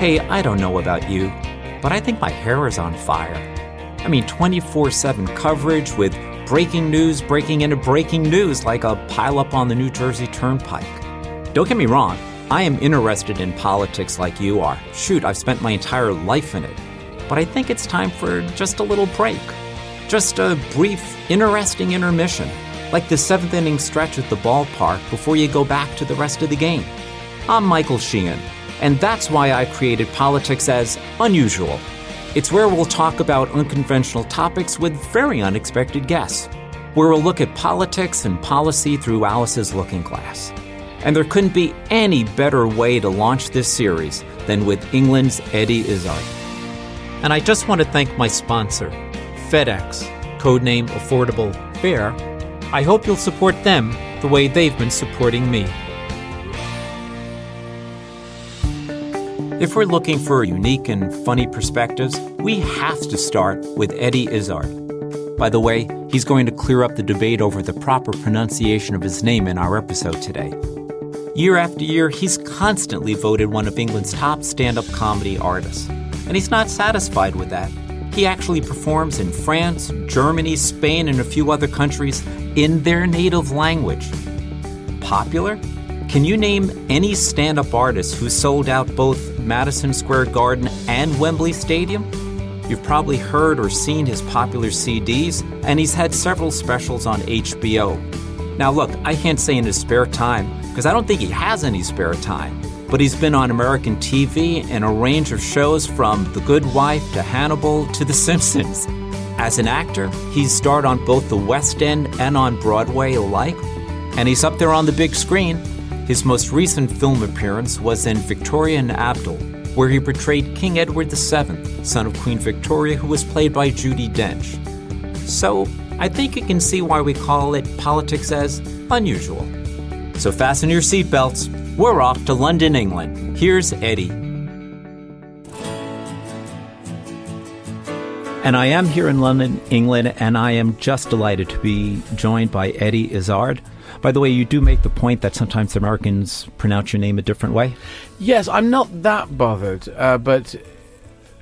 Hey, I don't know about you, but I think my hair is on fire. I mean, 24 7 coverage with breaking news breaking into breaking news like a pileup on the New Jersey Turnpike. Don't get me wrong, I am interested in politics like you are. Shoot, I've spent my entire life in it. But I think it's time for just a little break. Just a brief, interesting intermission, like the seventh inning stretch at the ballpark before you go back to the rest of the game. I'm Michael Sheehan, and that's why I created Politics as Unusual. It's where we'll talk about unconventional topics with very unexpected guests, where we'll look at politics and policy through Alice's looking glass. And there couldn't be any better way to launch this series than with England's Eddie Izzard. And I just want to thank my sponsor, FedEx, codename Affordable Fare. I hope you'll support them the way they've been supporting me. If we're looking for unique and funny perspectives, we have to start with Eddie Izzard. By the way, he's going to clear up the debate over the proper pronunciation of his name in our episode today. Year after year, he's constantly voted one of England's top stand up comedy artists. And he's not satisfied with that. He actually performs in France, Germany, Spain, and a few other countries in their native language. Popular? Can you name any stand up artist who sold out both Madison Square Garden and Wembley Stadium? You've probably heard or seen his popular CDs, and he's had several specials on HBO. Now, look, I can't say in his spare time, because I don't think he has any spare time but he's been on American TV in a range of shows from The Good Wife to Hannibal to The Simpsons. As an actor, he's starred on both the West End and on Broadway alike, and he's up there on the big screen. His most recent film appearance was in Victoria and Abdul, where he portrayed King Edward VII, son of Queen Victoria, who was played by Judi Dench. So, I think you can see why we call it politics as unusual. So fasten your seatbelts. We're off to London, England. Here's Eddie. And I am here in London, England, and I am just delighted to be joined by Eddie Izzard. By the way, you do make the point that sometimes Americans pronounce your name a different way. Yes, I'm not that bothered, uh, but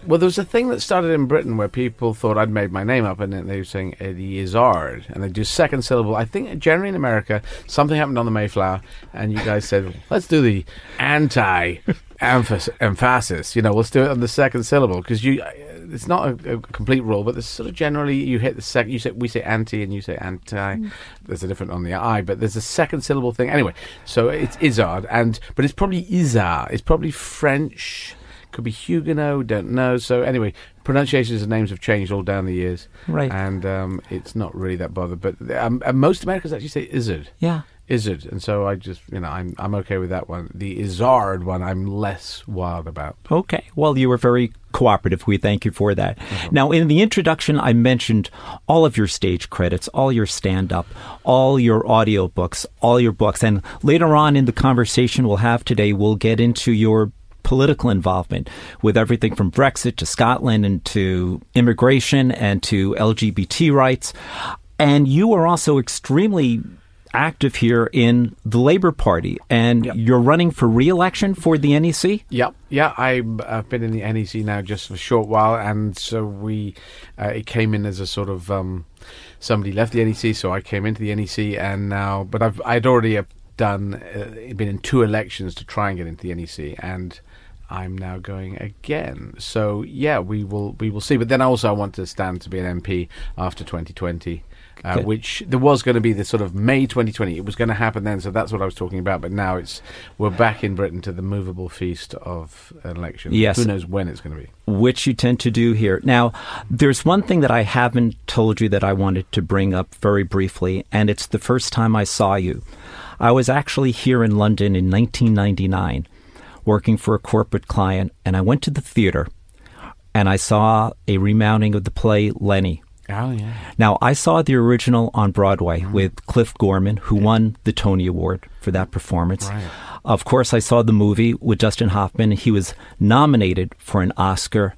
well, there was a thing that started in Britain where people thought I'd made my name up, and they were saying Eddie Izzard, and they do second syllable. I think generally in America, something happened on the Mayflower, and you guys said, "Let's do the anti emphasis." You know, let's do it on the second syllable because you. It's not a, a, complete rule, but there's sort of generally you hit the second. You say we say anti, and you say anti. Mm. There's a different on the I, but there's a second syllable thing anyway. So it's Izzard, and but it's probably Izzard. It's probably French could be Huguenot, don't know. So anyway, pronunciations and names have changed all down the years, right? And um, it's not really that bothered. But um, most Americans actually say Izzard. Yeah. Izzard, and so I just, you know, I'm I'm okay with that one. The Izzard one, I'm less wild about. Okay, well, you were very cooperative. We thank you for that. Mm-hmm. Now, in the introduction, I mentioned all of your stage credits, all your stand-up, all your audiobooks, all your books, and later on in the conversation we'll have today, we'll get into your political involvement with everything from Brexit to Scotland and to immigration and to LGBT rights. And you are also extremely active here in the Labour Party, and yep. you're running for re-election for the NEC. Yep, yeah, I, have been in the NEC now just for a short while, and so we uh, it came in as a sort of um, somebody left the NEC, so I came into the NEC, and now, but I've I'd already done uh, been in two elections to try and get into the NEC, and I'm now going again. So yeah, we will we will see. But then also I want to stand to be an MP after 2020. Uh, which there was going to be the sort of May 2020. It was going to happen then, so that's what I was talking about. But now it's we're back in Britain to the movable feast of an election. Yes, who knows when it's going to be? Which you tend to do here. Now, there's one thing that I haven't told you that I wanted to bring up very briefly, and it's the first time I saw you. I was actually here in London in 1999 working for a corporate client, and I went to the theater and I saw a remounting of the play Lenny. Oh, yeah. Now, I saw the original on Broadway mm-hmm. with Cliff Gorman, who yeah. won the Tony Award for that performance. Right. Of course, I saw the movie with Dustin Hoffman. He was nominated for an Oscar.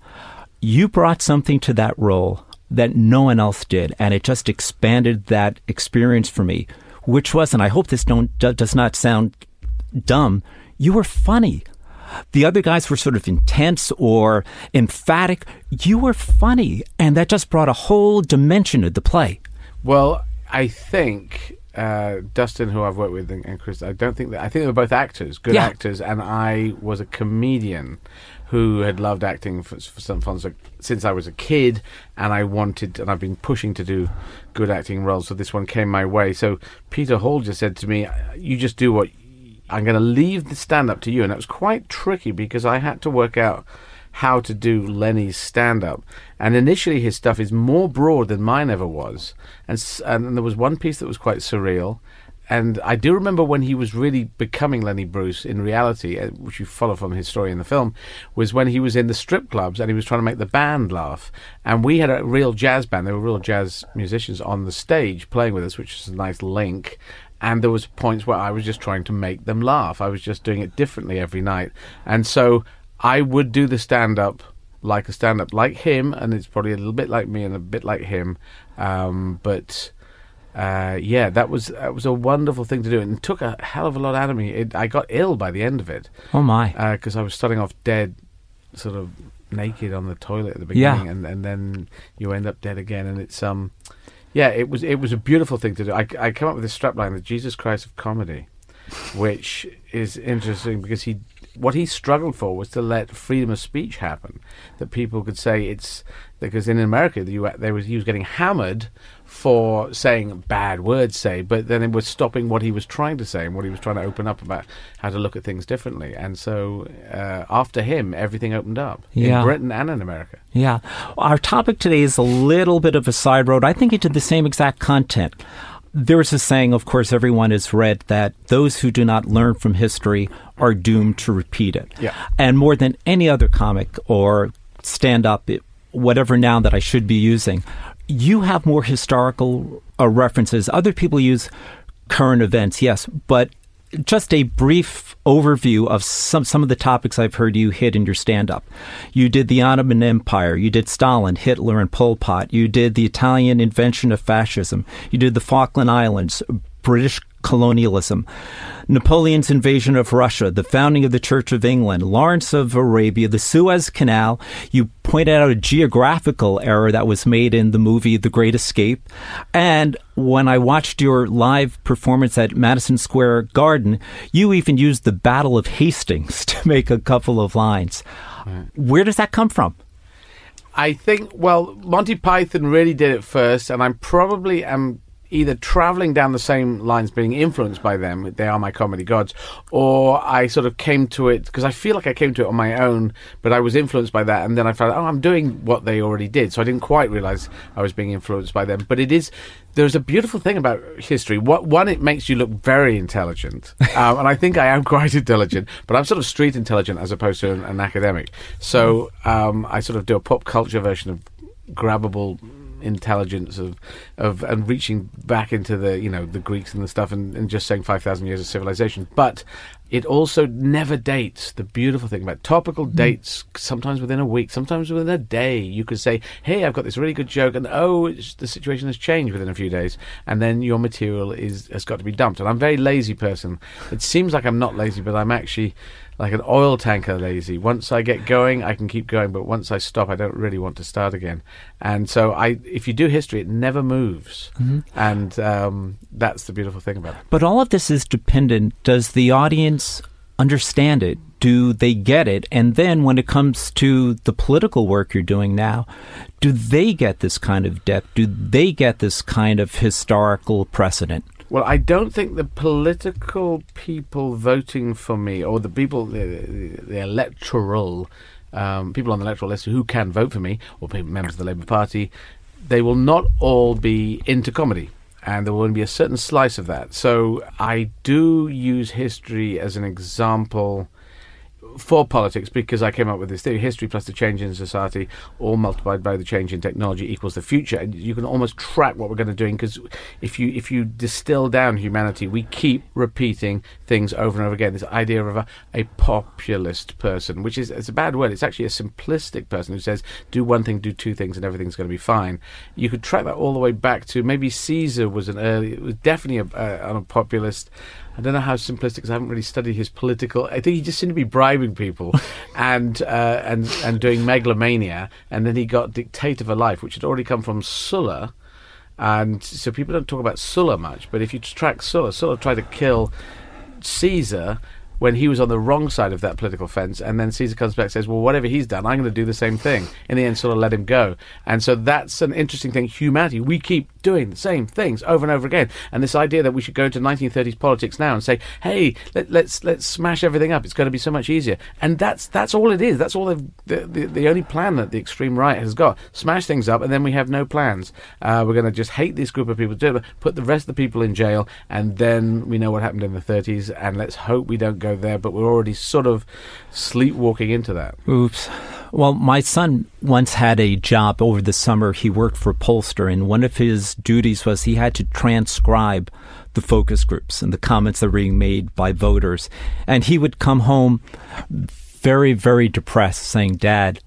You brought something to that role that no one else did, and it just expanded that experience for me, which was, and I hope this don't does not sound dumb, you were funny. The other guys were sort of intense or emphatic. You were funny, and that just brought a whole dimension to the play. Well, I think uh, Dustin, who I've worked with, and, and Chris, I don't think that I think they were both actors, good Yeah. actors, and I was a comedian who had loved acting for, for some fun so, since I was a kid, and I wanted, and I've been pushing to do good acting roles. So this one came my way. So Peter Hall just said to me, "You just do what." I'm going to leave the stand up to you, and that was quite tricky because I had to work out how to do Lenny's stand up. And initially, his stuff is more broad than mine ever was. And, and there was one piece that was quite surreal. And I do remember when he was really becoming Lenny Bruce in reality, uh, which you follow from his story in the film, was when he was in the strip clubs and he was trying to make the band laugh. And we had a real jazz band, they were real jazz musicians on the stage playing with us, which is a nice link and there was points where I was just trying to make them laugh. I was just doing it differently every night, and so I would do the stand up like a stand up, like him, and it's probably a little bit like me and a bit like him, um, but. Uh, yeah, that was that was a wonderful thing to do, and it took a hell of a lot out of me. It, I got ill by the end of it Oh my! because I was starting off dead, sort of naked on the toilet at the Yeah. beginning, and, and then you end up dead again, and it's um, yeah, it was it was a beautiful thing to do. I I came up with this strapline, the Jesus Christ of comedy, which is interesting because he what he struggled for was to let freedom of speech happen, that people could say it's because in America the US, there was he was getting hammered for saying bad words, say, but then it was stopping what he was trying to say and what he was trying to open up about how to look at things differently. And so uh, after him, everything opened up Yeah. in Britain and in America. Yeah. Our topic today is a little bit of a side road. I think it did the same exact content. There's a saying, of course, everyone has read that those who do not learn from history are doomed to repeat it. Yeah. And more than any other comic or stand up, whatever noun that I should be using, you have more historical uh, references. Other people use current events, yes, but just a brief overview of some some of the topics I've heard you hit in your stand up. You did the Ottoman Empire, you did Stalin, Hitler and Pol Pot, you did the Italian invention of fascism, you did the Falkland Islands, British colonialism, Napoleon's invasion of Russia, the founding of the Church of England, Lawrence of Arabia, the Suez Canal. You pointed out a geographical error that was made in the movie The Great Escape. And when I watched your live performance at Madison Square Garden, you even used the Battle of Hastings to make a couple of lines. Where does that come from? I think, well, Monty Python really did it first, and I probably am either traveling down the same lines, being influenced by them, they are my comedy gods, or I sort of came to it, because I feel like I came to it on my own, but I was influenced by that, and then I found, oh, I'm doing what they already did, so I didn't quite realize I was being influenced by them. But it is, there's a beautiful thing about history. What, one, it makes you look very intelligent, um, and I think I am quite intelligent, but I'm sort of street intelligent as opposed to an, an academic. So um, I sort of do a pop culture version of grabbable intelligence of of and reaching back into the you know the Greeks and the stuff and, and just saying five thousand years of civilization. But it also never dates. The beautiful thing about topical mm-hmm. dates, sometimes within a week, sometimes within a day, you could say, "Hey, I've got this really good joke," and oh, it's, the situation has changed within a few days, and then your material is has got to be dumped. And I'm a very lazy person. It seems like I'm not lazy, but I'm actually like an oil tanker lazy. Once I get going, I can keep going, but once I stop, I don't really want to start again. And so, I if you do history, it never moves, and um, that's the beautiful thing about it. But all of this is dependent. Does the audience understand it? Do they get it? And then when it comes to the political work you're doing now, do they get this kind of depth? Do they get this kind of historical precedent? Well, I don't think the political people voting for me, or the people, the, the, the electoral um, people on the electoral list who can vote for me, or members of the Labour Party, they will not all be into comedy. And there will be a certain slice of that. So I do use history as an example for politics because I came up with this theory history plus the change in society all multiplied by the change in technology equals the future. And you can almost track what we're going to do because if you if you distill down humanity we keep repeating things over and over again. This idea of a, a populist person which is it's a bad word. It's actually a simplistic person who says do one thing do two things and everything's going to be fine. You could track that all the way back to maybe Caesar was an early it was definitely a, a, a populist I don't know how simplistic because I haven't really studied his political. I think he just seemed to be bribing people, and uh, and and doing megalomania, and then he got Dictate of a Life, which had already come from Sulla, and so people don't talk about Sulla much. But if you track Sulla, Sulla tried to kill Caesar when he was on the wrong side of that political fence, and then Caesar comes back and says, "Well, whatever he's done, I'm going to do the same thing." In the end, sort of let him go, and so that's an interesting thing. Humanity, we keep doing the same things over and over again, and this idea that we should go into 1930s politics now and say, "Hey, let, let's let's smash everything up. It's going to be so much easier," and that's that's all it is. That's all the the, the only plan that the extreme right has got: smash things up, and then we have no plans. Uh, we're going to just hate this group of people, put the rest of the people in jail, and then we know what happened in the 30s, and let's hope we don't go there, but we're already sort of sleepwalking into that. Oops. Well, my son once had a job over the summer. He worked for Pollster, and one of his duties was he had to transcribe the focus groups and the comments that were being made by voters. And he would come home very, very depressed, saying, Dad,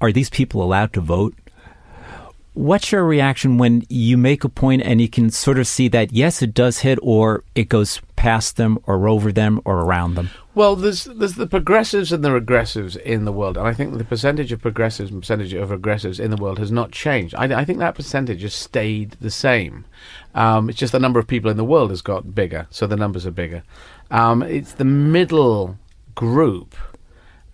are these people allowed to vote? What's your reaction when you make a point and you can sort of see that, yes, it does hit, or it goes past them, or over them, or around them? Well, there's there's the progressives and the regressives in the world, and I think the percentage of progressives and percentage of regressives in the world has not changed. I, I think that percentage has stayed the same. Um, it's just the number of people in the world has got bigger, so the numbers are bigger. Um, it's the middle group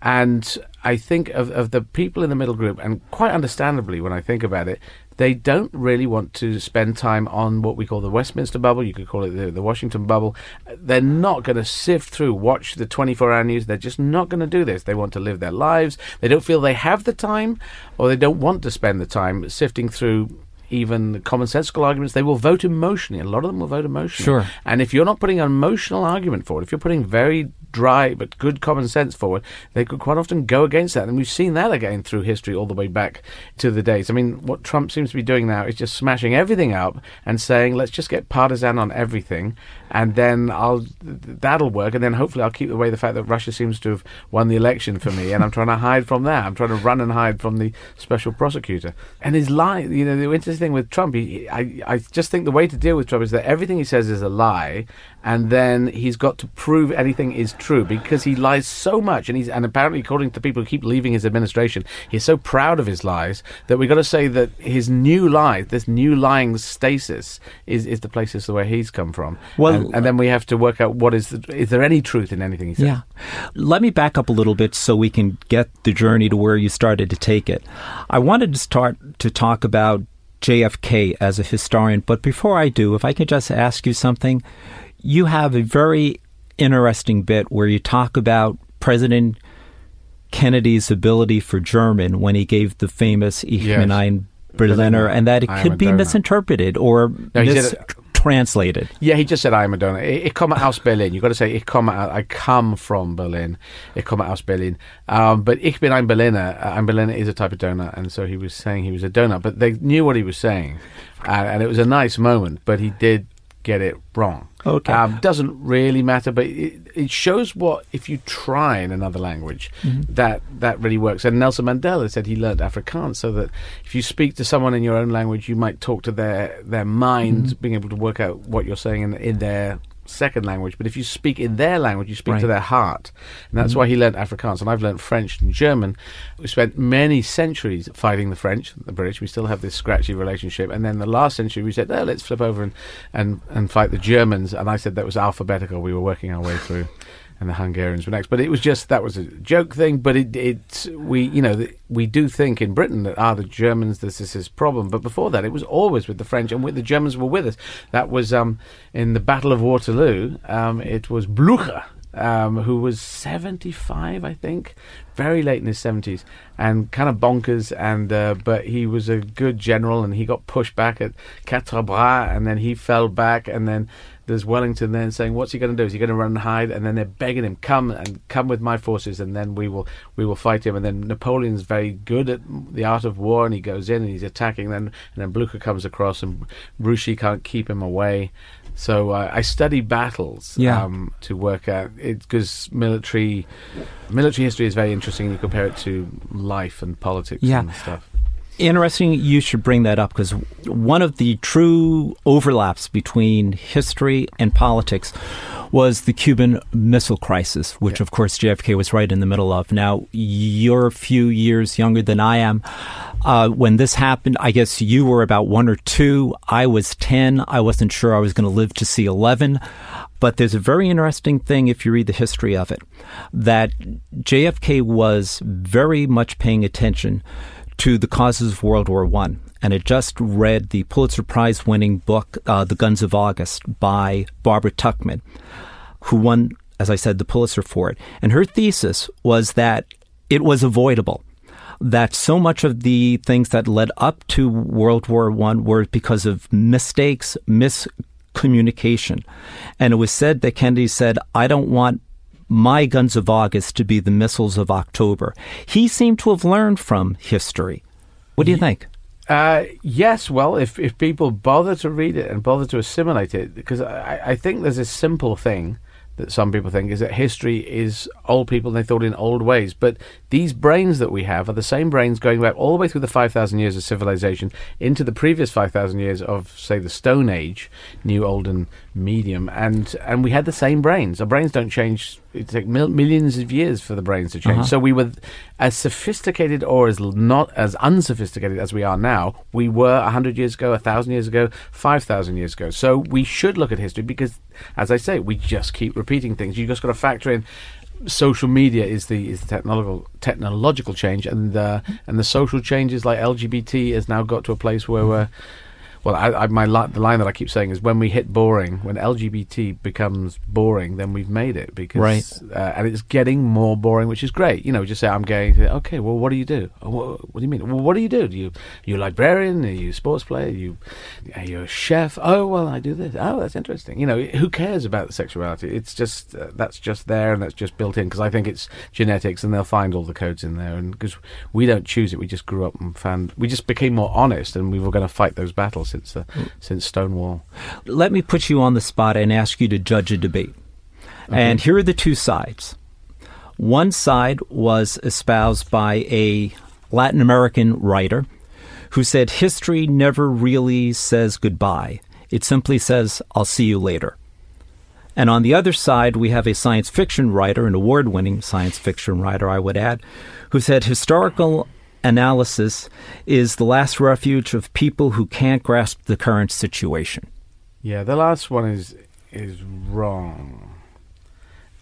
and I think of, of the people in the middle group, and quite understandably, when I think about it, they don't really want to spend time on what we call the Westminster bubble. You could call it the, the Washington bubble. They're not going to sift through, watch the 24 hour news. They're just not going to do this. They want to live their lives. They don't feel they have the time, or they don't want to spend the time sifting through even the commonsensical arguments, they will vote emotionally. A lot of them will vote emotionally. Sure. And if you're not putting an emotional argument forward, if you're putting very dry but good common sense forward, they could quite often go against that. And we've seen that again through history all the way back to the days. I mean, what Trump seems to be doing now is just smashing everything up and saying, let's just get partisan on everything, and then I'll that'll work. And then hopefully I'll keep away the fact that Russia seems to have won the election for me, and I'm trying to hide from that. I'm trying to run and hide from the special prosecutor. And his lie, you know, the thing with Trump, he, I, I just think the way to deal with Trump is that everything he says is a lie, and then he's got to prove anything is true because he lies so much, and he's and apparently, according to people who keep leaving his administration, he's so proud of his lies that we've got to say that his new lie, this new lying stasis, is is the places where he's come from. Well, and, and then we have to work out what is the, is there any truth in anything he says? Yeah, let me back up a little bit so we can get the journey to where you started to take it. I wanted to start to talk about JFK as a historian, but before I do, if I could just ask you something you have a very interesting bit where you talk about President Kennedy's ability for German when he gave the famous Ich yes. bin ein Berliner, and that it could be misinterpreted or no, mistranslated. Yeah, he just said I am a donor. Ich komme aus Berlin. You've got to say ich komme, I come from Berlin. Ich komme aus Berlin. Um, but ich bin ein Berliner. Uh, ein Berliner is a type of donut, and so he was saying he was a donut. But they knew what he was saying, and it was a nice moment. But he did get it wrong. Okay. Um, doesn't really matter, but it, it, shows what if you try in another language, mm-hmm. that that really works. And Nelson Mandela said he learned Afrikaans, so that if you speak to someone in your own language, you might talk to their their mind, mm-hmm. being able to work out what you're saying in, in their second language, but if you speak in their language, you speak right. to their heart. And that's mm-hmm. why he learned Afrikaans. And I've learned French and German. We spent many centuries fighting the French, the British. We still have this scratchy relationship. And then the last century, we said, oh, let's flip over and, and, and fight the Germans. And I said that was alphabetical. We were working our way through and the Hungarians were next. But it was just that was a joke thing. But it, it we you know we do think in Britain that ah the Germans this is his problem. But before that, it was always with the French, and with the Germans were with us. That was um, in the Battle of Waterloo. Um, it was Blucher. Um, who was 75, I think, very late in his 70s, and kind of bonkers. And uh, but he was a good general, and he got pushed back at Quatre Bras, and then he fell back, and then there's Wellington then saying, "What's he going to do? Is he going to run and hide?" And then they're begging him, "Come and come with my forces, and then we will we will fight him." And then Napoleon's very good at the art of war, and he goes in and he's attacking. Then and then Blucher comes across, and Grouchy can't keep him away. So uh, I study battles yeah. um, to work out it because military military history is very interesting. You compare it to life and politics yeah. and stuff. Interesting you should bring that up because one of the true overlaps between history and politics was the Cuban Missile Crisis, which, yeah. of course, JFK was right in the middle of. Now, you're a few years younger than I am. Uh, when this happened, I guess you were about one or two. I was 10. I wasn't sure I was going to live to see 11. But there's a very interesting thing if you read the history of it that JFK was very much paying attention to the causes of World War One, and had just read the Pulitzer Prize winning book, uh, The Guns of August, by Barbara Tuchman, who won, as I said, the Pulitzer for it. And her thesis was that it was avoidable. That so much of the things that led up to World War One were because of mistakes, miscommunication. And it was said that Kennedy said, I don't want my guns of August to be the missiles of October. He seemed to have learned from history. What do you think? Uh, yes, well, if, if people bother to read it and bother to assimilate it, because I, I think there's a simple thing that some people think is that history is old people and they thought in old ways. But these brains that we have are the same brains going back all the way through the 5,000 years of civilization into the previous 5,000 years of, say, the Stone Age, New, Old, and Medium. And, and we had the same brains. Our brains don't change it takes mil- millions of years for the brains to change. Uh-huh. So we were as sophisticated or as not as unsophisticated as we are now. We were hundred years ago, thousand years ago, five thousand years ago. So we should look at history because, as I say, we just keep repeating things. You just got to factor in social media is the is the technological technological change, and uh, and the social changes like LGBT has now got to a place where we're well, I, I, my li- the line that I keep saying is when we hit boring, when LGBT becomes boring, then we've made it because right. uh, and it's getting more boring, which is great. You know, just say I'm gay. Okay, well, what do you do? Oh, what, what, do you mean? Well, what do you do? Do you you a librarian? Are you a sports player? Are you are you a chef? Oh, well, I do this. Oh, that's interesting. You know, who cares about the sexuality? It's just uh, that's just there and that's just built in because I think it's genetics and they'll find all the codes in there and because we don't choose it, we just grew up and found we just became more honest and we were going to fight those battles since uh, since Stonewall. Let me put you on the spot and ask you to judge a debate. Okay. And here are the two sides. One side was espoused by a Latin American writer who said history never really says goodbye. It simply says, I'll see you later. And on the other side, we have a science fiction writer, an award winning science fiction writer, I would add, who said historical analysis is the last refuge of people who can't grasp the current situation. Yeah, the last one is is wrong.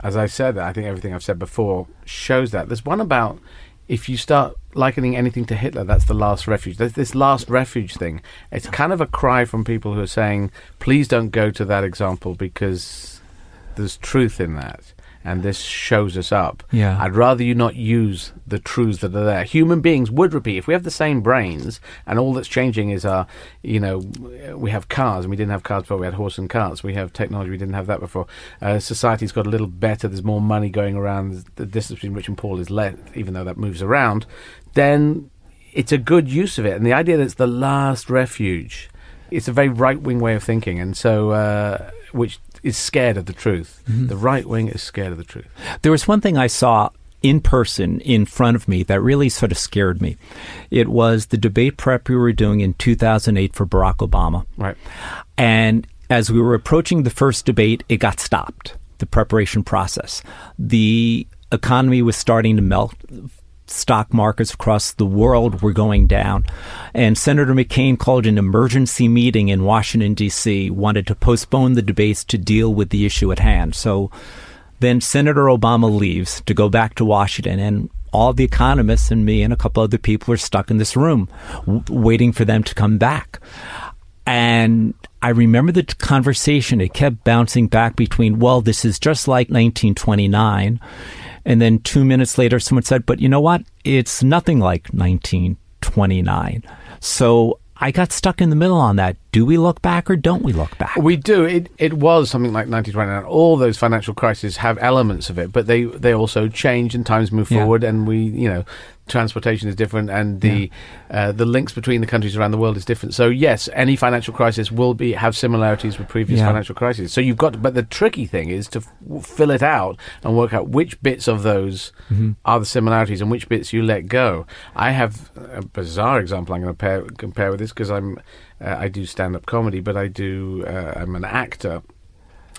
As I said, I think everything I've said before shows that. There's one about if you start likening anything to Hitler, that's the last refuge. There's this last refuge thing. It's kind of a cry from people who are saying, please don't go to that example because there's truth in that and this shows us up. Yeah. I'd rather you not use the truths that are there. Human beings would repeat. If we have the same brains and all that's changing is our, you know, we have cars and we didn't have cars before. We had horse and carts. We have technology. We didn't have that before. Uh, society's got a little better. There's more money going around. The distance between rich and poor is less, even though that moves around. Then it's a good use of it. And the idea that it's the last refuge, it's a very right wing way of thinking. And so, uh, which is scared of the truth. Mm-hmm. The right wing is scared of the truth. There was one thing I saw in person in front of me that really sort of scared me. It was the debate prep we were doing in 2008 for Barack Obama. Right. And as we were approaching the first debate, it got stopped, the preparation process. The economy was starting to melt stock markets across the world were going down. And Senator McCain called an emergency meeting in Washington, D.C., wanted to postpone the debates to deal with the issue at hand. So then Senator Obama leaves to go back to Washington, and all the economists and me and a couple other people are stuck in this room w- waiting for them to come back. And I remember the conversation. It kept bouncing back between, well, this is just like 1929 and then two minutes later, someone said, but you know what? It's nothing like 1929. So I got stuck in the middle on that. Do we look back or don't we look back? We do. It it was something like 1929. All those financial crises have elements of it, but they they also change and times move forward. And we, you know, transportation is different, and the uh, the links between the countries around the world is different. So yes, any financial crisis will be have similarities with previous Yeah. financial crises. So you've got, to, but the tricky thing is to f- fill it out and work out which bits of those Mm-hmm. are the similarities and which bits you let go. I have a bizarre example I'm going to compare with this because I'm uh, I do stand up comedy, but I do uh, I'm an actor.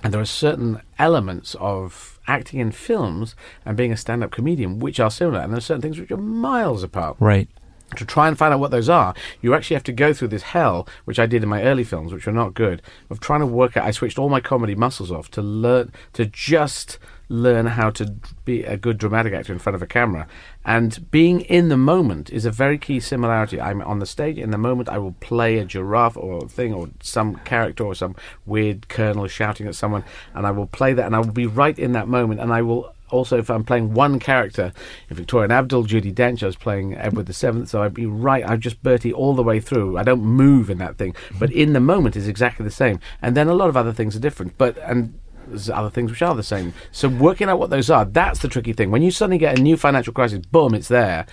And there are certain elements of acting in films and being a stand up comedian which are similar, and there are certain things which are miles apart. Right. To try and find out what those are, you actually have to go through this hell, which I did in my early films, which were not good, of trying to work out. I switched all my comedy muscles off to learn, to just learn how to be a good dramatic actor in front of a camera. And being in the moment is a very key similarity. I'm on the stage in the moment, I will play a giraffe or a thing or some character or some weird colonel shouting at someone, and I will play that, and I will be right in that moment, and I will also if I'm playing one character, in Victoria and Abdul, Judi Dench, I was playing Edward the Seventh, so I'd be right. I'd just Bertie all the way through. I don't move in that thing, but in the moment is exactly the same. And then a lot of other things are different, but and there's other things which are the same. So working out what those are, that's the tricky thing. When you suddenly get a new financial crisis, boom, it's there.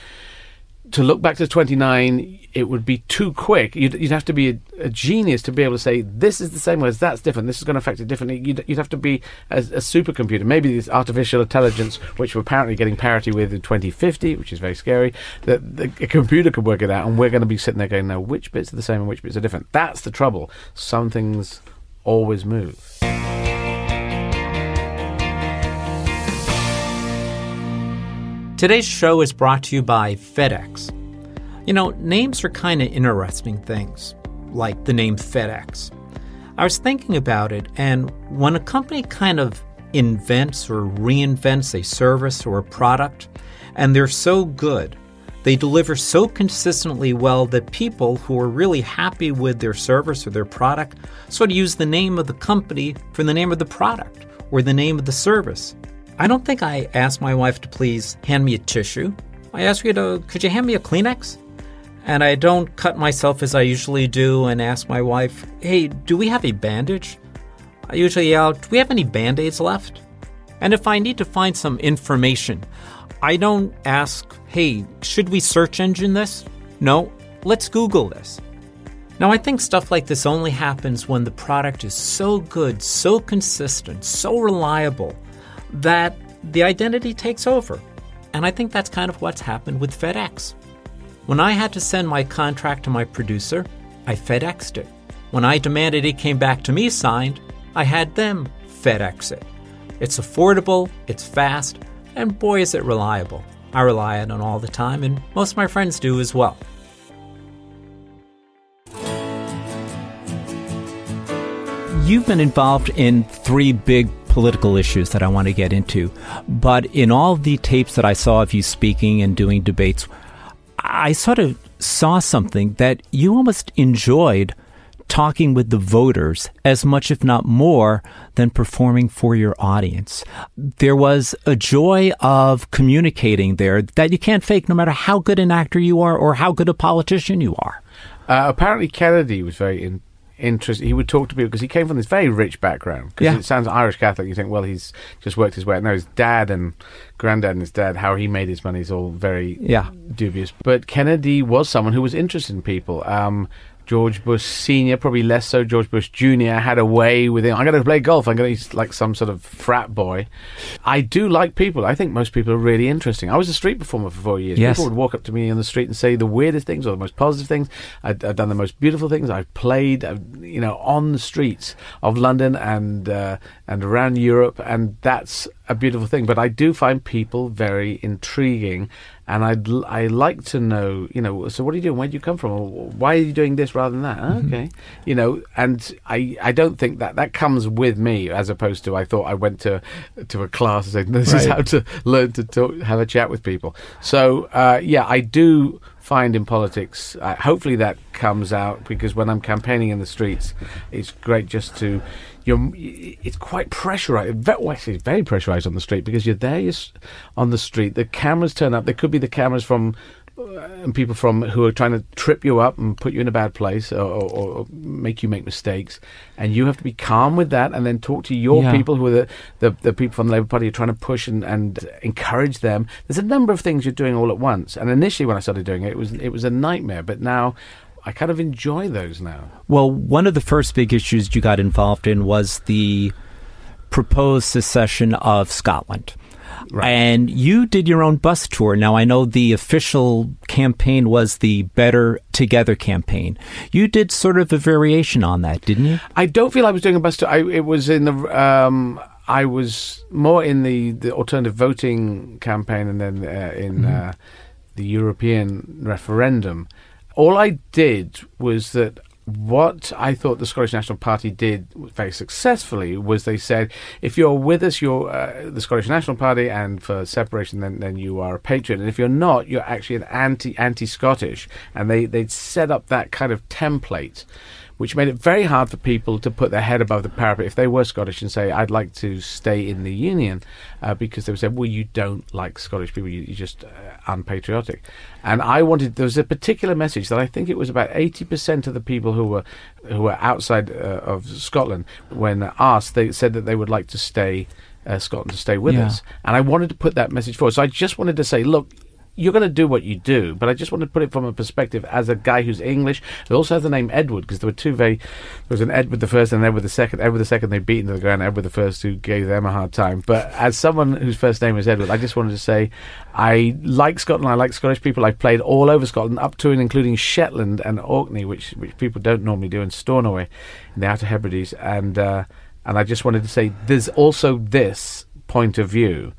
To look back to 29, it would be too quick. You'd, you'd have to be a, a genius to be able to say, this is the same, whereas that's different. This is going to affect it differently. You'd, you'd have to be a, a supercomputer. Maybe this artificial intelligence, which we're apparently getting parity with in 2050, which is very scary, that the, a computer could work it out, and we're going to be sitting there going, no, which bits are the same and which bits are different. That's the trouble. Some things always move. Today's show is brought to you by FedEx. You know, names are kind of interesting things, like the name FedEx. I was thinking about it, and when a company kind of invents or reinvents a service or a product, and they're so good, they deliver so consistently well that people who are really happy with their service or their product sort of use the name of the company for the name of the product or the name of the service. I don't think I asked my wife to please hand me a tissue. I asked her to, could you hand me a Kleenex? And I don't cut myself as I usually do and ask my wife, hey, do we have a bandage? I usually yell, do we have any band aids left? And if I need to find some information, I don't ask, hey, should we search engine this? No, let's Google this. Now, I think stuff like this only happens when the product is so good, so consistent, so reliable that the identity takes over. And I think that's kind of what's happened with FedEx. When I had to send my contract to my producer, I FedExed it. When I demanded it came back to me signed, I had them FedEx it. It's affordable, it's fast, and boy is it reliable. I rely on it all the time, and most of my friends do as well. You've been involved in three big political issues that I want to get into. But in all the tapes that I saw of you speaking and doing debates, I sort of saw something that you almost enjoyed talking with the voters as much, if not more, than performing for your audience. There was a joy of communicating there that you can't fake no matter how good an actor you are or how good a politician you are. Uh, apparently, Kennedy was very in- interested. He would talk to people because he came from this very rich background. Because Yeah. it sounds Irish Catholic. You think, well, he's just worked his way. No, his dad and granddad and his dad, how he made his money is all very Yeah. dubious. But Kennedy was someone who was interested in people. Um, George Bush Senior, probably less so. George Bush Junior had a way with him. I'm going to play golf. I'm going to be like some sort of frat boy. I do like people. I think most people are really interesting. I was a street performer for four years. Yes. People would walk up to me on the street and say the weirdest things or the most positive things. I've, I've done the most beautiful things. I've played, uh, you know, on the streets of London and uh, and around Europe, and that's a beautiful thing. But I do find people very intriguing, and I'd l- I like to know, you know, so what are you doing? Where do you come from? Or why are you doing this rather than that? "Oh, Okay, you know, and I I don't think that that comes with me as opposed to I thought I went to to a class and said this is how to learn to talk, have a chat with people. So uh, yeah, I do find in politics. Uh, hopefully that comes out because when I'm campaigning in the streets, it's great just to. You're, it's quite pressurized. Well, it's very pressurized on the street because you're there. You're on the street. The cameras turn up. There could be the cameras from and people from who are trying to trip you up and put you in a bad place or, or, or make you make mistakes, and you have to be calm with that, and then talk to your Yeah. people who are the, the, the people from the Labour Party who are trying to push and, and encourage them. There's a number of things you're doing all at once, and initially when I started doing it, it was it was a nightmare, but now. I kind of enjoy those now. Well, one of the first big issues you got involved in was the proposed secession of Scotland. Right. And you did your own bus tour. Now, I know the official campaign was the Better Together campaign. You did sort of a variation on that, didn't you? I don't feel I was doing a bus tour. I, it was in the. Um, I was more in the, the alternative voting campaign and then uh, in uh, the European referendum. All I did was that what I thought the Scottish National Party did very successfully was they said, if you're with us, you're uh, the Scottish National Party, and for separation, then, then you are a patriot. And if you're not, you're actually an anti anti Scottish. And they they'd set up that kind of template which made it very hard for people to put their head above the parapet if they were Scottish and say, I'd like to stay in the Union, uh, because they would say, well, you don't like Scottish people, you, you're just uh, unpatriotic. And I wanted, there was a particular message that I think it was about 80% of the people who were, who were outside uh, of Scotland, when asked, they said that they would like to stay. Uh, Scotland to stay with Yeah. us, and I wanted to put that message forward. So I just wanted to say, look, you're going to do what you do, but I just want to put it from a perspective as a guy who's English. It also has the name Edward because there were two very. There was an Edward the first and an Edward the second. Edward the second they beat into the ground. Edward the first who gave them a hard time. But as someone whose first name is Edward, I just wanted to say I like Scotland. I like Scottish people. I've played all over Scotland, up to and including Shetland and Orkney, which which people don't normally do, and Stornoway in the Outer Hebrides, and uh, and I just wanted to say there's also this point of view.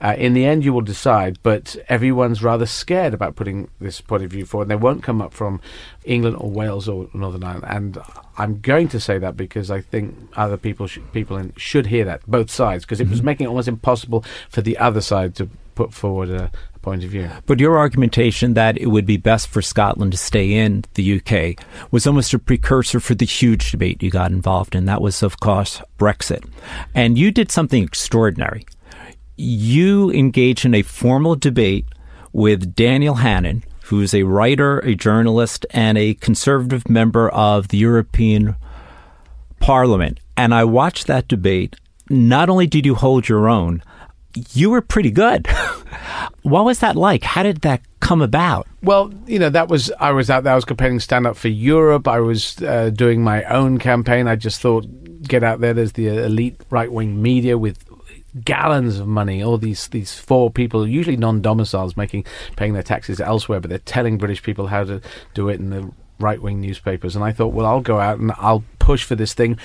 Uh, in the end, you will decide, but everyone's rather scared about putting this point of view forward. They won't come up from England or Wales or Northern Ireland, and I'm going to say that because I think other people sh- people in, should hear that both sides because it was making it almost impossible for the other side to put forward a, a point of view. But your argumentation that it would be best for Scotland to stay in the UK was almost a precursor for the huge debate you got involved in. That was, of course, Brexit. And you did something extraordinary. You engage in a formal debate with Daniel Hannan, who is a writer, a journalist, and a conservative member of the European Parliament. And I watched that debate. Not only did you hold your own, you were pretty good. what was that like? How did that come about? Well, you know, that was I was out there. I was campaigning Stand Up for Europe. I was uh, doing my own campaign. I just thought, get out there. There's the elite right wing media with gallons of money. All these these four people, usually non-domiciles, making paying their taxes elsewhere, but they're telling British people how to do it in the right wing newspapers. And I thought, well, I'll go out and I'll push for this thing.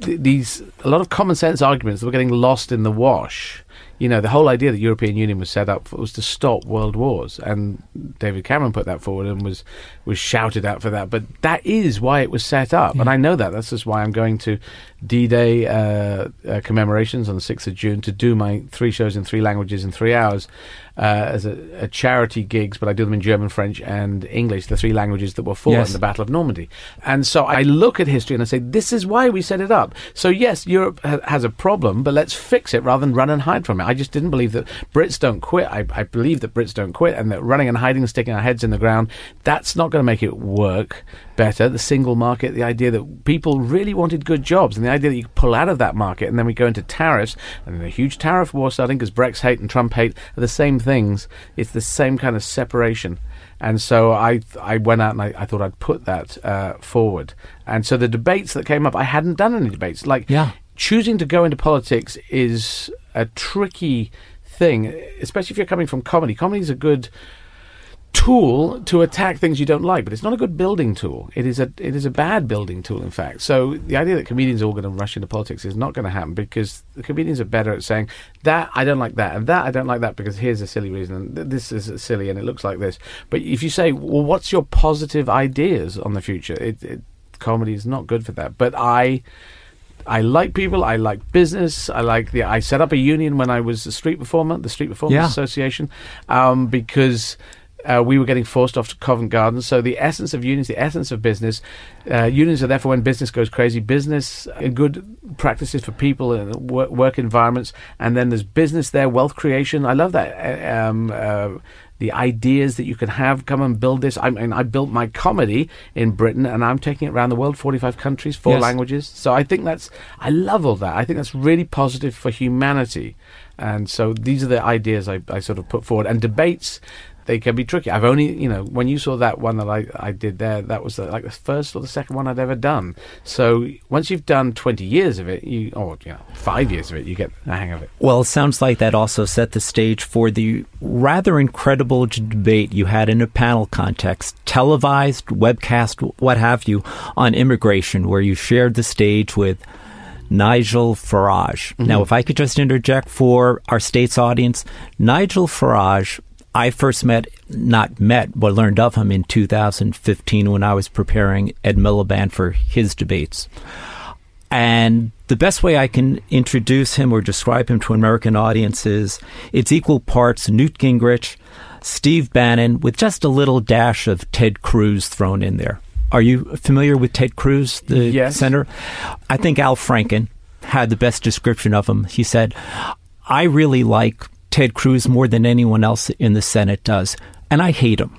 Th- These a lot of common sense arguments that were getting lost in the wash. You know, the whole idea that the European Union was set up for, was to stop world wars, and David Cameron put that forward and was was shouted at for that. But that is why it was set up, and I know that. That's just why I'm going to D-Day uh, uh, commemorations on the sixth of June to do my three shows in three languages in three hours uh, as a, a charity gigs, but I do them in German, French, and English, the three languages that were fought Yes. in the Battle of Normandy. And so I look at history and I say, this is why we set it up. So yes, Europe ha- has a problem, but let's fix it rather than run and hide from it. I just didn't believe that Brits don't quit. I, I believe that Brits don't quit, and that running and hiding and sticking our heads in the ground, that's not going to make it work better. The single market, the idea that people really wanted good jobs, and the idea that you could pull out of that market, and then we go into tariffs, and then a huge tariff war starting because Brexit hate and Trump hate are the same things. It's the same kind of separation. And so I I went out and I, I thought I'd put that uh, forward. And so the debates that came up, I hadn't done any debates. Like Yeah. choosing to go into politics is a tricky thing, especially if you're coming from comedy. Comedy is a good tool to attack things you don't like, but it's not a good building tool. It is a it is a bad building tool, in fact. So the idea that comedians are all going to rush into politics is not going to happen because the comedians are better at saying that I don't like that and that I don't like that because here's a silly reason and th- this is silly and it looks like this. But if you say, well, what's your positive ideas on the future? It, it comedy is not good for that. But I. I like people. I like business. I like the. I set up a union when I was a street performer, the Street Performers Yeah. Association, um, because uh, we were getting forced off to Covent Garden. So the essence of unions, the essence of business, uh, unions are therefore when business goes crazy. Business, uh, good practices for people and work, work, environments, and then there's business there, wealth creation. I love that. Uh, um, uh, the ideas that you can have. Come and build this. I mean, I built my comedy in Britain, and I'm taking it around the world, 45 countries, four yes. languages. So I think that's, I love all that. I think that's really positive for humanity. And so these are the ideas I, I sort of put forward. And debates, they can be tricky. I've only, you know, when you saw that one that I, I did there, that was the, like the first or the second one I'd ever done. So once you've done 20 years of it, you, or, you know, five years of it, you get the hang of it. Well, it sounds like that also set the stage for the rather incredible debate you had in a panel context, televised, webcast, what have you, on immigration, where you shared the stage with Nigel Farage. Mm-hmm. Now, if I could just interject for our state's audience, Nigel Farage, I first met, not met, but learned of him in 2015 when I was preparing Ed Miliband for his debates. And the best way I can introduce him or describe him to an American audience is it's equal parts Newt Gingrich, Steve Bannon, with just a little dash of Ted Cruz thrown in there. Are you familiar with Ted Cruz, the yes. senator? I think Al Franken had the best description of him. He said, I really like Ted Cruz more than anyone else in the Senate does, and I hate him.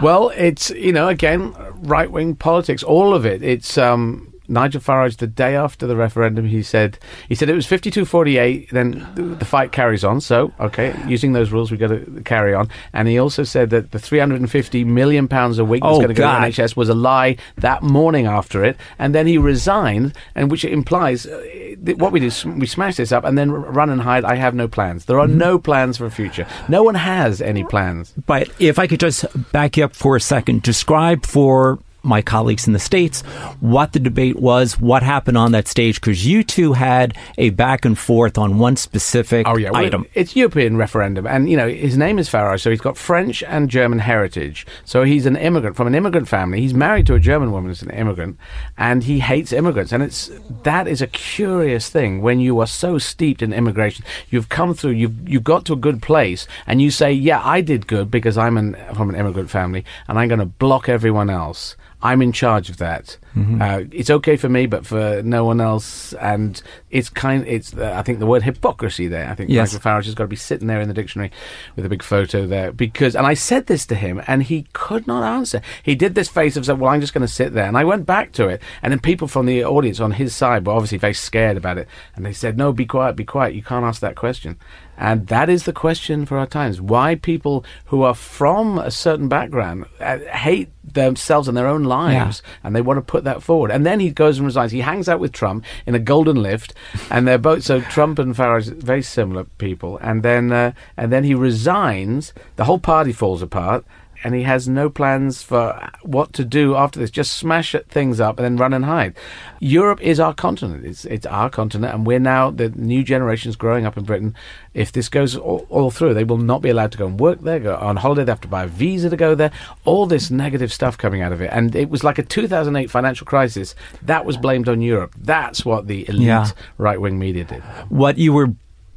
well, it's, you know, again, right wing politics, all of it. It's, um, Nigel Farage, the day after the referendum, he said he said it was 52-48. Then the, the fight carries on. So okay, using those rules, we've got to carry on. And he also said that the 350 million pounds a week was oh, going to go to NHS was a lie that morning after it. And then he resigned, and which implies uh, what we did We smash this up and then run and hide. I have no plans. There are mm-hmm. no plans for a future. No one has any plans. But if I could just back you up for a second, describe for my colleagues in the States what the debate was, what happened on that stage, because you two had a back and forth on one specific oh, yeah. item. It's European referendum. And, you know, his name is Farage, so he's got French and German heritage. So he's an immigrant from an immigrant family. He's married to a German woman who's an immigrant, and he hates immigrants. And it's that is a curious thing when you are so steeped in immigration. You've come through, you've, you've got to a good place, and you say, yeah, I did good because I'm an, from an immigrant family, and I'm going to block everyone else. I'm in charge of that. Mm-hmm. Uh, it's okay for me, but for no one else. And it's kind. It's uh, I think the word hypocrisy there. I think yes. Michael Farage has got to be sitting there in the dictionary with a big photo there because. And I said this to him, and he could not answer. He did this face of saying, "Well, I'm just going to sit there." And I went back to it, and then people from the audience on his side were obviously very scared about it, and they said, "No, be quiet, be quiet. You can't ask that question." And that is the question for our times. Why people who are from a certain background uh, hate themselves and their own lives, yeah. and they want to put that forward. And then he goes and resigns. He hangs out with Trump in a golden lift, and they're both so Trump and Farage very similar people. And then uh, and then he resigns. The whole party falls apart and he has no plans for what to do after this. Just smash things up and then run and hide. Europe is our continent. It's it's our continent, and we're now the new generations growing up in Britain. If this goes all, all, through, they will not be allowed to go and work there, go on holiday. They have to buy a visa to go there. All this negative stuff coming out of it, and it was like a 2008 financial crisis that was blamed on Europe. That's what the elite yeah. right wing media did. What you were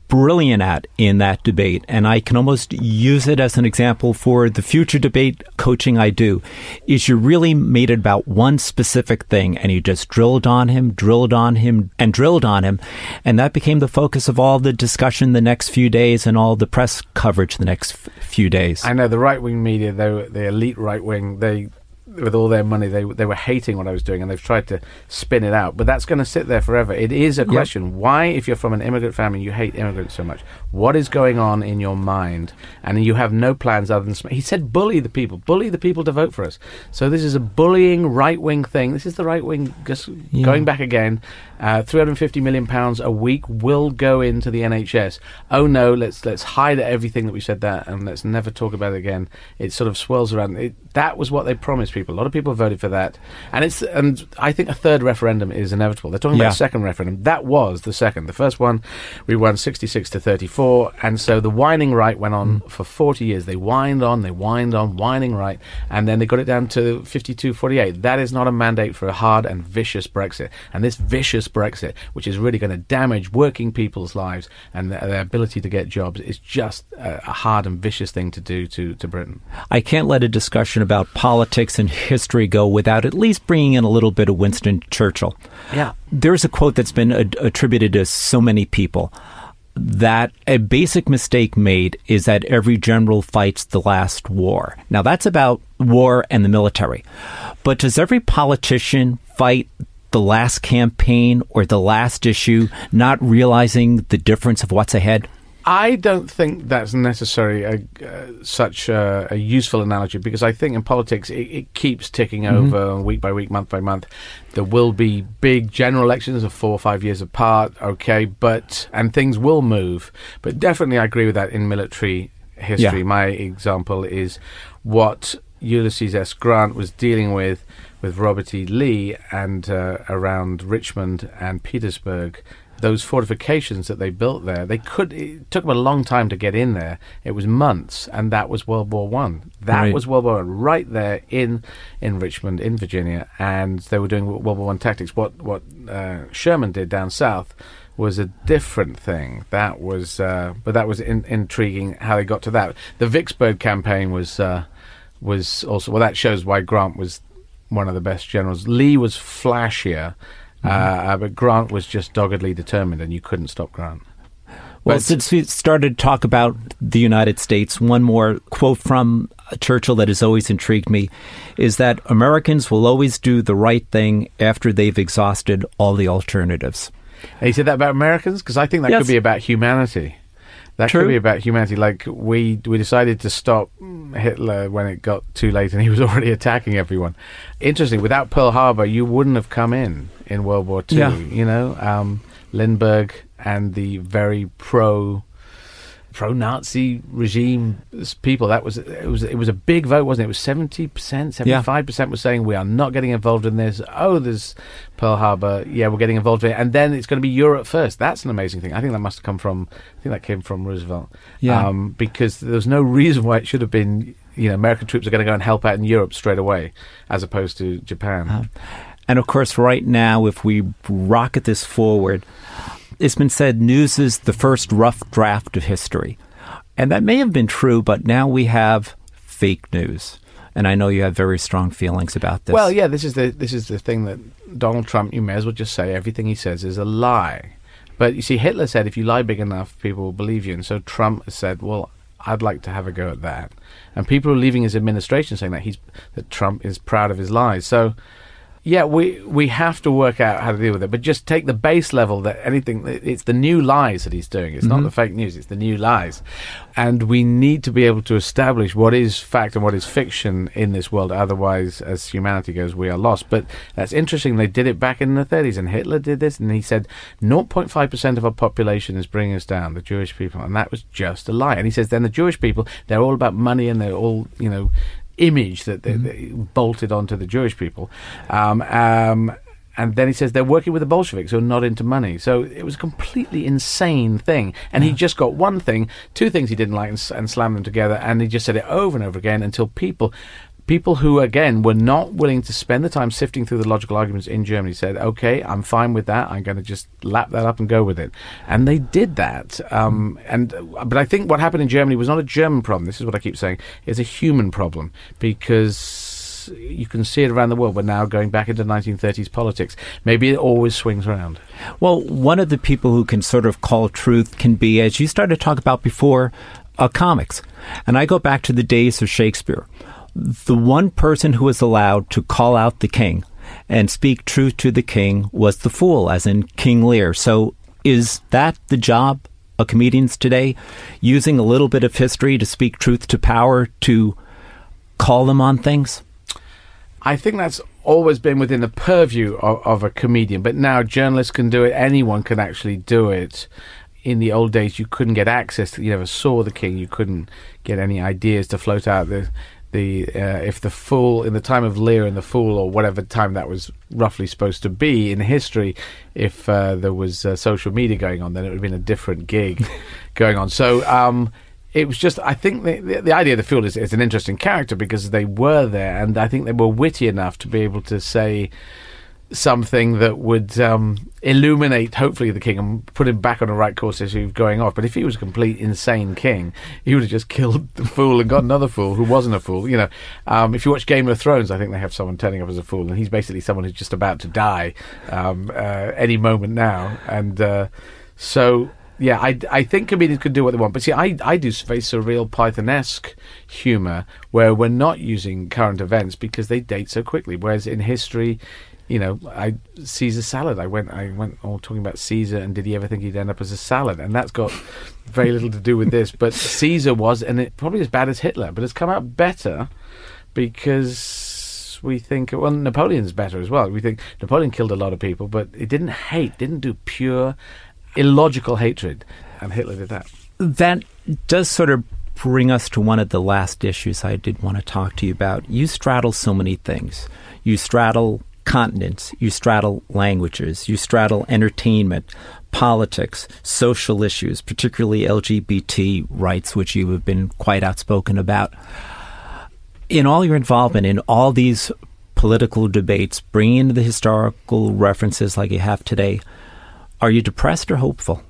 brilliant at in that debate, and I can almost use it as an example for the future debate coaching I do, is you really made it about one specific thing and you just drilled on him, drilled on him, and drilled on him. And that became the focus of all the discussion the next few days and all the press coverage the next f- few days. I know the right wing media, though, the elite right wing, they with all their money, they they were hating what I was doing, and they've tried to spin it out. But that's going to sit there forever. It is a question: yep. why, if you're from an immigrant family, you hate immigrants so much? What is going on in your mind? And you have no plans other than he said, bully the people, bully the people to vote for us. So this is a bullying right wing thing. This is the right wing just yeah. going back again. Uh, 350 million pounds a week will go into the NHS. Oh no, let's let's hide everything that we said that, and let's never talk about it again. It sort of swirls around. It, that was what they promised people people. A lot of people voted for that, and it's and I think a third referendum is inevitable. They're talking Yeah. about a second referendum. That was the second. The first one, we won sixty six to thirty four, and so the whining right went on mm. for forty years. They whined on, they whined on, whining right, and then they got it down to 52-48. That is not a mandate for a hard and vicious Brexit, and this vicious Brexit, which is really going to damage working people's lives and their, their ability to get jobs, is just a, a hard and vicious thing to do to to Britain. I can't let a discussion about politics and history go without at least bringing in a little bit of Winston Churchill. Yeah. There's a quote that's been ad- attributed to so many people that a basic mistake made is that every general fights the last war. Now, that's about war and the military. But does every politician fight the last campaign or the last issue, not realizing the difference of what's ahead? I don't think that's necessarily a, uh, such a, a useful analogy because I think in politics it, it keeps ticking over week by week, month by month. There will be big general elections of four or five years apart, okay, but and things will move. But definitely, I agree with that in military history. Yeah. My example is what Ulysses S. Grant was dealing with with Robert E. Lee and uh, around Richmond and Petersburg. Those fortifications that they built there, they could. It took them a long time to get in there. It was months, and that was World War One. That Right. was World War One, right there in in Richmond, in Virginia, and they were doing World War One tactics. What what uh, Sherman did down south was a different thing. That was, uh, but that was in, intriguing how they got to that. The Vicksburg campaign was uh, was also well. That shows why Grant was one of the best generals. Lee was flashier, uh, but Grant was just doggedly determined, and you couldn't stop Grant. Well, But- since we started to talk about the United States, one more quote from Churchill that has always intrigued me is that Americans will always do the right thing after they've exhausted all the alternatives. And he said that about Americans because I think that Yes. could be about humanity. That True. could be about humanity. Like we we decided to stop Hitler when it got too late, and he was already attacking everyone. Interesting. Without Pearl Harbor, you wouldn't have come in in World War Two. Yeah. You know, um, Lindbergh and the very pro pro-Nazi regime people. That was it was it was a big vote, wasn't it? It was seventy percent, seventy-five percent was saying we are not getting involved in this. Oh, there's Pearl Harbor. Yeah, we're getting involved in it, and then it's going to be Europe first. That's an amazing thing. I think that must have come from. I think that came from Roosevelt. Yeah. Um, because there's no reason why it should have been. You know, American troops are going to go and help out in Europe straight away, as opposed to Japan. And of course, right now, if we rocket this forward, it's been said news is the first rough draft of history. And that may have been true, but now we have fake news. And I know you have very strong feelings about this. Well, yeah, this is the this is the thing that Donald Trump. You may as well just say everything he says is a lie. But you see, Hitler said if you lie big enough, people will believe you. And so Trump said, well, I'd like to have a go at that. And people are leaving his administration saying that he's that Trump is proud of his lies. So. Yeah, we we have to work out how to deal with it, but just take the base level that anything it's the new lies that he's doing. It's not mm-hmm. the fake news; it's the new lies, and we need to be able to establish what is fact and what is fiction in this world. Otherwise, as humanity goes, we are lost. But that's interesting. They did it back in the 30s, and Hitler did this, and he said 0.5 percent of our population is bringing us down, the Jewish people, and that was just a lie. And he says then the Jewish people they're all about money and they're all you know image that they, they bolted onto the Jewish people. Um, um, and then he says they're working with the Bolsheviks who are not into money. So it was a completely insane thing. And he just got one thing, two things he didn't like, and, and slammed them together. And he just said it over and over again until people. People who, again, were not willing to spend the time sifting through the logical arguments in Germany said, okay, I'm fine with that. I'm going to just lap that up and go with it. And they did that. Um, and But I think what happened in Germany was not a German problem. This is what I keep saying. It's a human problem because you can see it around the world. We're now going back into 1930s politics. Maybe it always swings around. Well, one of the people who can sort of call truth can be, as you started to talk about before, uh, comics. And I go back to the days of Shakespeare. The one person who was allowed to call out the king and speak truth to the king was the fool, as in King Lear. So is that the job of comedians today? Using a little bit of history to speak truth to power to call them on things? I think that's always been within the purview of, of a comedian, but now journalists can do it. Anyone can actually do it. In the old days, you couldn't get access. To, you never saw the king. You couldn't get any ideas to float out. The the uh, if the fool in the time of Lear and the fool or whatever time that was roughly supposed to be in history, if uh, there was uh, social media going on, then it would have been a different gig going on. So. Um, it was just, I think the, the, the idea of the fool is, is an interesting character because they were there and I think they were witty enough to be able to say, something that would um, illuminate, hopefully, the king and put him back on the right course as he was going off. But if he was a complete insane king, he would have just killed the fool and got another fool who wasn't a fool. You know, um, if you watch Game of Thrones, I think they have someone turning up as a fool, and he's basically someone who's just about to die um, uh, any moment now. And uh, so yeah, I, I think comedians could do what they want. But see, I, I do very surreal Pythonesque humour where we're not using current events because they date so quickly. Whereas in history, you know, I Caesar salad. I went, I went all talking about Caesar, and did he ever think he'd end up as a salad? And that's got very little to do with this. But Caesar was, and it probably as bad as Hitler, but it's come out better because we think well, Napoleon's better as well. We think Napoleon killed a lot of people, but he didn't hate, didn't do pure illogical hatred, and Hitler did that. That does sort of bring us to one of the last issues I did want to talk to you about. You straddle so many things. You straddle continents, you straddle languages, you straddle entertainment, politics, social issues, particularly LGBT rights, which you have been quite outspoken about. In all your involvement in all these political debates, bringing in the historical references like you have today, are you depressed or hopeful?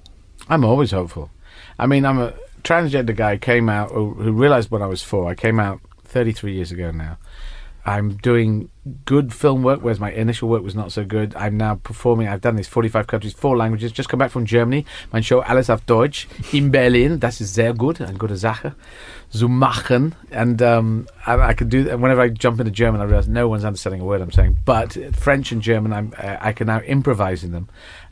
I'm always hopeful. I mean, I'm a transgender guy. Came out who realized when I was four. I came out 33 years ago now. I'm doing good film work, whereas my initial work was not so good. I'm now performing. I've done this 45 countries, four languages. Just come back from Germany. Mein Show Alles auf Deutsch in Berlin. Das ist sehr gut. Eine gute Sache. Zu machen. And um, I, I can do that. Whenever I jump into German, I realize no one's understanding a word I'm saying. But French and German, I'm, uh, I can now improvise in them.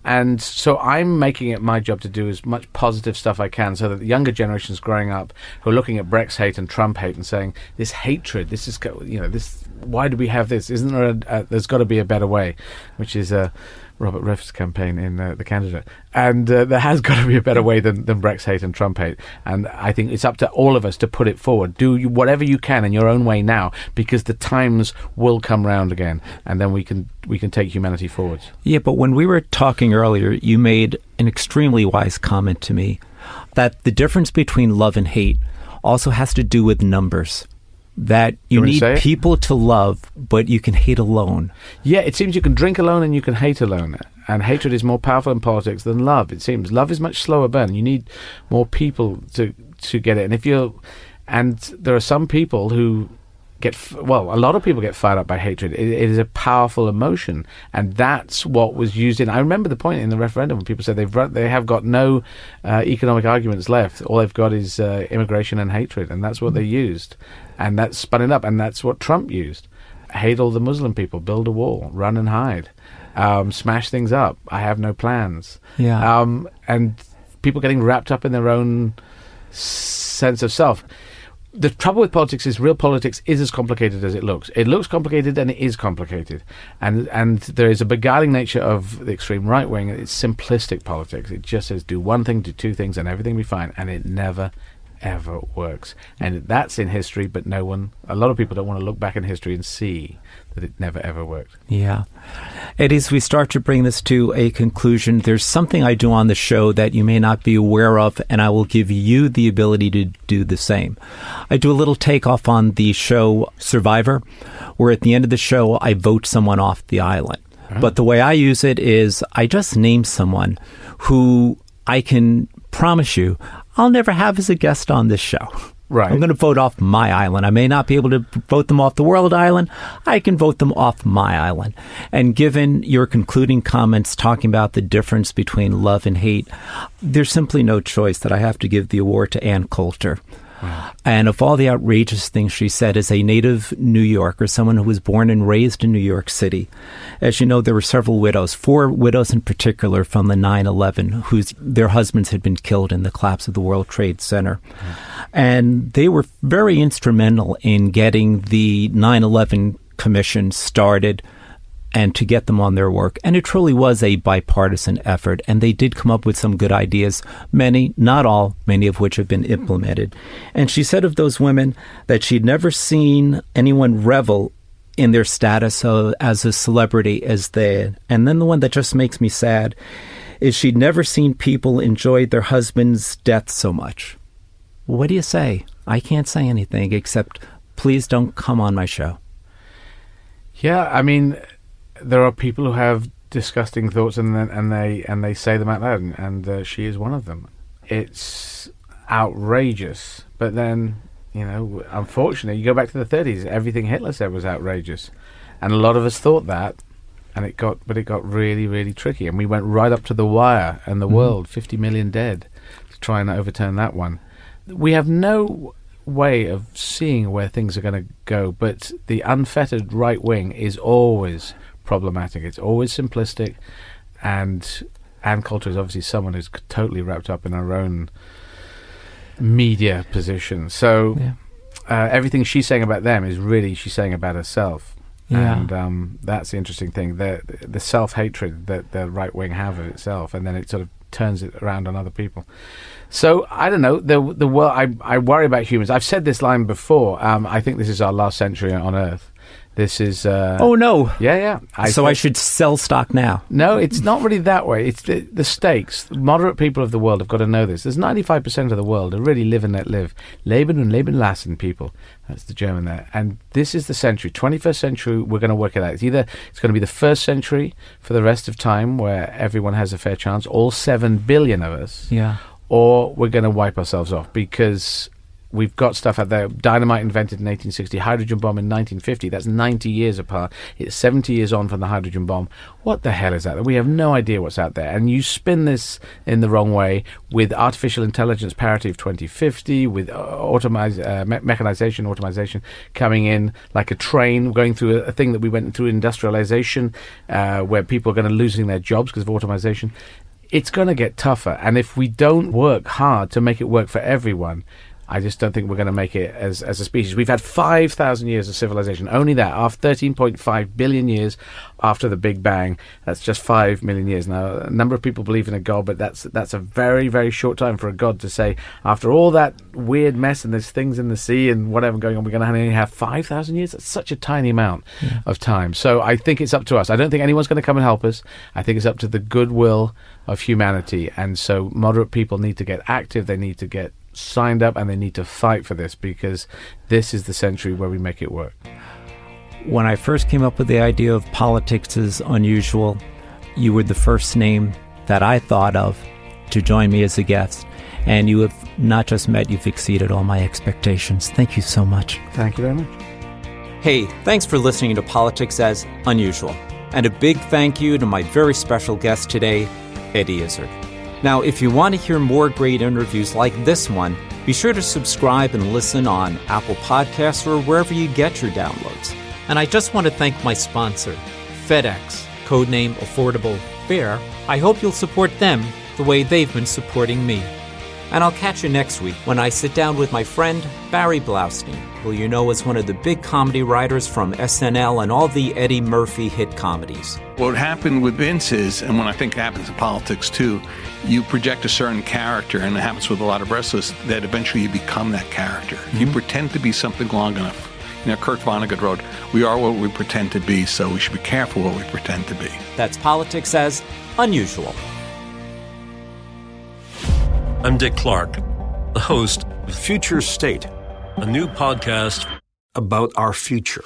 And so I'm making it my job to do as much positive stuff I can so that the younger generations growing up who are looking at Brexit hate and Trump hate and saying, this hatred, this is, you know, this, why do we have this? Isn't there a, a there's got to be a better way, which is a, Robert Redford's campaign in uh, The Candidate. And uh, there has got to be a better way than, than Brexit hate and Trump hate. And I think it's up to all of us to put it forward. Do you, whatever you can in your own way now, because the times will come round again, and then we can we can take humanity forward. Yeah, but when we were talking earlier, you made an extremely wise comment to me that the difference between love and hate also has to do with numbers that you, you need people to love, but you can hate alone. Yeah, it seems you can drink alone and you can hate alone. And hatred is more powerful in politics than love. It seems love is much slower burn. You need more people to to get it. And if you're, and there are some people who get well, a lot of people get fired up by hatred. It, it is a powerful emotion, and that's what was used in. I remember the point in the referendum when people said they've run, they have got no uh, economic arguments left. All they've got is uh, immigration and hatred, and that's what they used and that spun it up, and that's what Trump used. Hate all the Muslim people, build a wall, run and hide, um, smash things up. I have no plans. Yeah, um, and people getting wrapped up in their own sense of self. The trouble with politics is real politics is as complicated as it looks. It looks complicated and it is complicated, and and there is a beguiling nature of the extreme right wing. It's simplistic politics. It just says do one thing, do two things, and everything will be fine, and it never ever works. And that's in history, but no one, a lot of people don't want to look back in history and see that it never ever worked. Yeah. Eddie, as we start to bring this to a conclusion, there's something I do on the show that you may not be aware of, and I will give you the ability to do the same. I do a little takeoff on the show Survivor, where at the end of the show, I vote someone off the island. Oh. But the way I use it is I just name someone who I can promise you I'll never have as a guest on this show. Right. I'm going to vote off my island. I may not be able to vote them off the world island. I can vote them off my island. And given your concluding comments talking about the difference between love and hate, there's simply no choice that I have to give the award to Ann Coulter. And of all the outrageous things she said as a native New Yorker, someone who was born and raised in New York City, as you know, there were several widows, four widows in particular from the 9 11, whose their husbands had been killed in the collapse of the World Trade Center. And they were very instrumental in getting the 9 11 Commission started and to get them on their work. And it truly was a bipartisan effort, and they did come up with some good ideas, many, not all, many of which have been implemented. And she said of those women that she'd never seen anyone revel in their status of, as a celebrity as they. And then the one that just makes me sad is she'd never seen people enjoy their husband's death so much. What do you say? I can't say anything except please don't come on my show. Yeah, I mean, there are people who have disgusting thoughts and then, and they and they say them out loud, and, and uh, she is one of them. It's outrageous, but then you know, unfortunately, you go back to the 30s. Everything Hitler said was outrageous, and a lot of us thought that, and it got but it got really really tricky, and we went right up to the wire and the mm-hmm. world, 50 million dead, to try and overturn that one. We have no way of seeing where things are going to go, but the unfettered right wing is always problematic. It's always simplistic, and Ann Coulter is obviously someone who's totally wrapped up in her own media position. So yeah. uh, everything she's saying about them is really she's saying about herself. Yeah. And um, that's the interesting thing the, the self hatred that the right wing have of itself, and then it sort of turns it around on other people. So I don't know the the world. I I worry about humans. I've said this line before. Um, I think this is our last century on Earth. This is. Uh, oh no! Yeah, yeah. I so I should sell stock now. No, it's not really that way. It's the, the stakes. Moderate people of the world have got to know this. There's 95 percent of the world who really live and let live. Leben and Leben lassen people. That's the German there. And this is the century, 21st century. We're going to work it out. It's either it's going to be the first century for the rest of time, where everyone has a fair chance, all seven billion of us. Yeah. Or we're going to wipe ourselves off because we've got stuff out there. Dynamite invented in 1860, hydrogen bomb in 1950. That's 90 years apart. It's 70 years on from the hydrogen bomb. What the hell is that? We have no idea what's out there. And you spin this in the wrong way with artificial intelligence parity of 2050, with uh, automize, uh, me- mechanization, automation coming in like a train, going through a, a thing that we went through industrialization, uh, where people are going to losing their jobs because of automation. It's going to get tougher. And if we don't work hard to make it work for everyone, I just don't think we're going to make it as, as a species. We've had 5,000 years of civilization. Only that, after 13.5 billion years after the Big Bang, that's just 5 million years. Now, a number of people believe in a God, but that's, that's a very, very short time for a God to say, after all that weird mess and there's things in the sea and whatever going on, we're going to only have 5,000 years? That's such a tiny amount yeah. of time. So I think it's up to us. I don't think anyone's going to come and help us. I think it's up to the goodwill of humanity. And so moderate people need to get active, they need to get signed up and they need to fight for this because this is the century where we make it work. When I first came up with the idea of politics is unusual, you were the first name that I thought of to join me as a guest. And you have not just met, you've exceeded all my expectations. Thank you so much. Thank you very much. Hey, thanks for listening to Politics as Unusual. And a big thank you to my very special guest today, Eddie Izzard. Now, if you want to hear more great interviews like this one, be sure to subscribe and listen on Apple Podcasts or wherever you get your downloads. And I just want to thank my sponsor, FedEx, codename Affordable Fare. I hope you'll support them the way they've been supporting me. And I'll catch you next week when I sit down with my friend Barry Blaustein, who you know is one of the big comedy writers from SNL and all the Eddie Murphy hit comedies. What happened with Vince is, and when I think it happens in politics too, you project a certain character, and it happens with a lot of wrestlers, that eventually you become that character. Mm-hmm. You pretend to be something long enough. You know, Kurt Vonnegut wrote, We are what we pretend to be, so we should be careful what we pretend to be. That's politics as unusual. I'm Dick Clarke, the host of Future State, a new podcast about our future.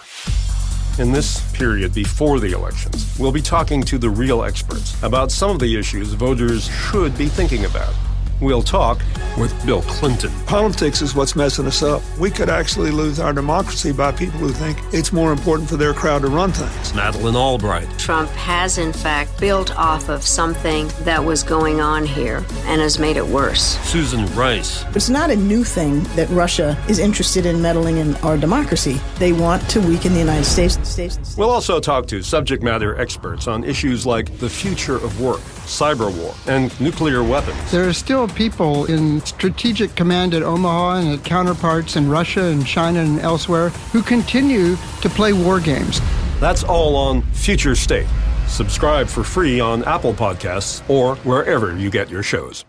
In this period before the elections, we'll be talking to the real experts about some of the issues voters should be thinking about. We'll talk with Bill Clinton. Politics is what's messing us up. We could actually lose our democracy by people who think it's more important for their crowd to run things. Madeleine Albright. Trump has, in fact, built off of something that was going on here and has made it worse. Susan Rice. It's not a new thing that Russia is interested in meddling in our democracy. They want to weaken the United States. We'll also talk to subject matter experts on issues like the future of work, cyber war, and nuclear weapons. There are still people in strategic command at Omaha and at counterparts in Russia and China and elsewhere who continue to play war games. That's all on Future State. Subscribe for free on Apple Podcasts or wherever you get your shows.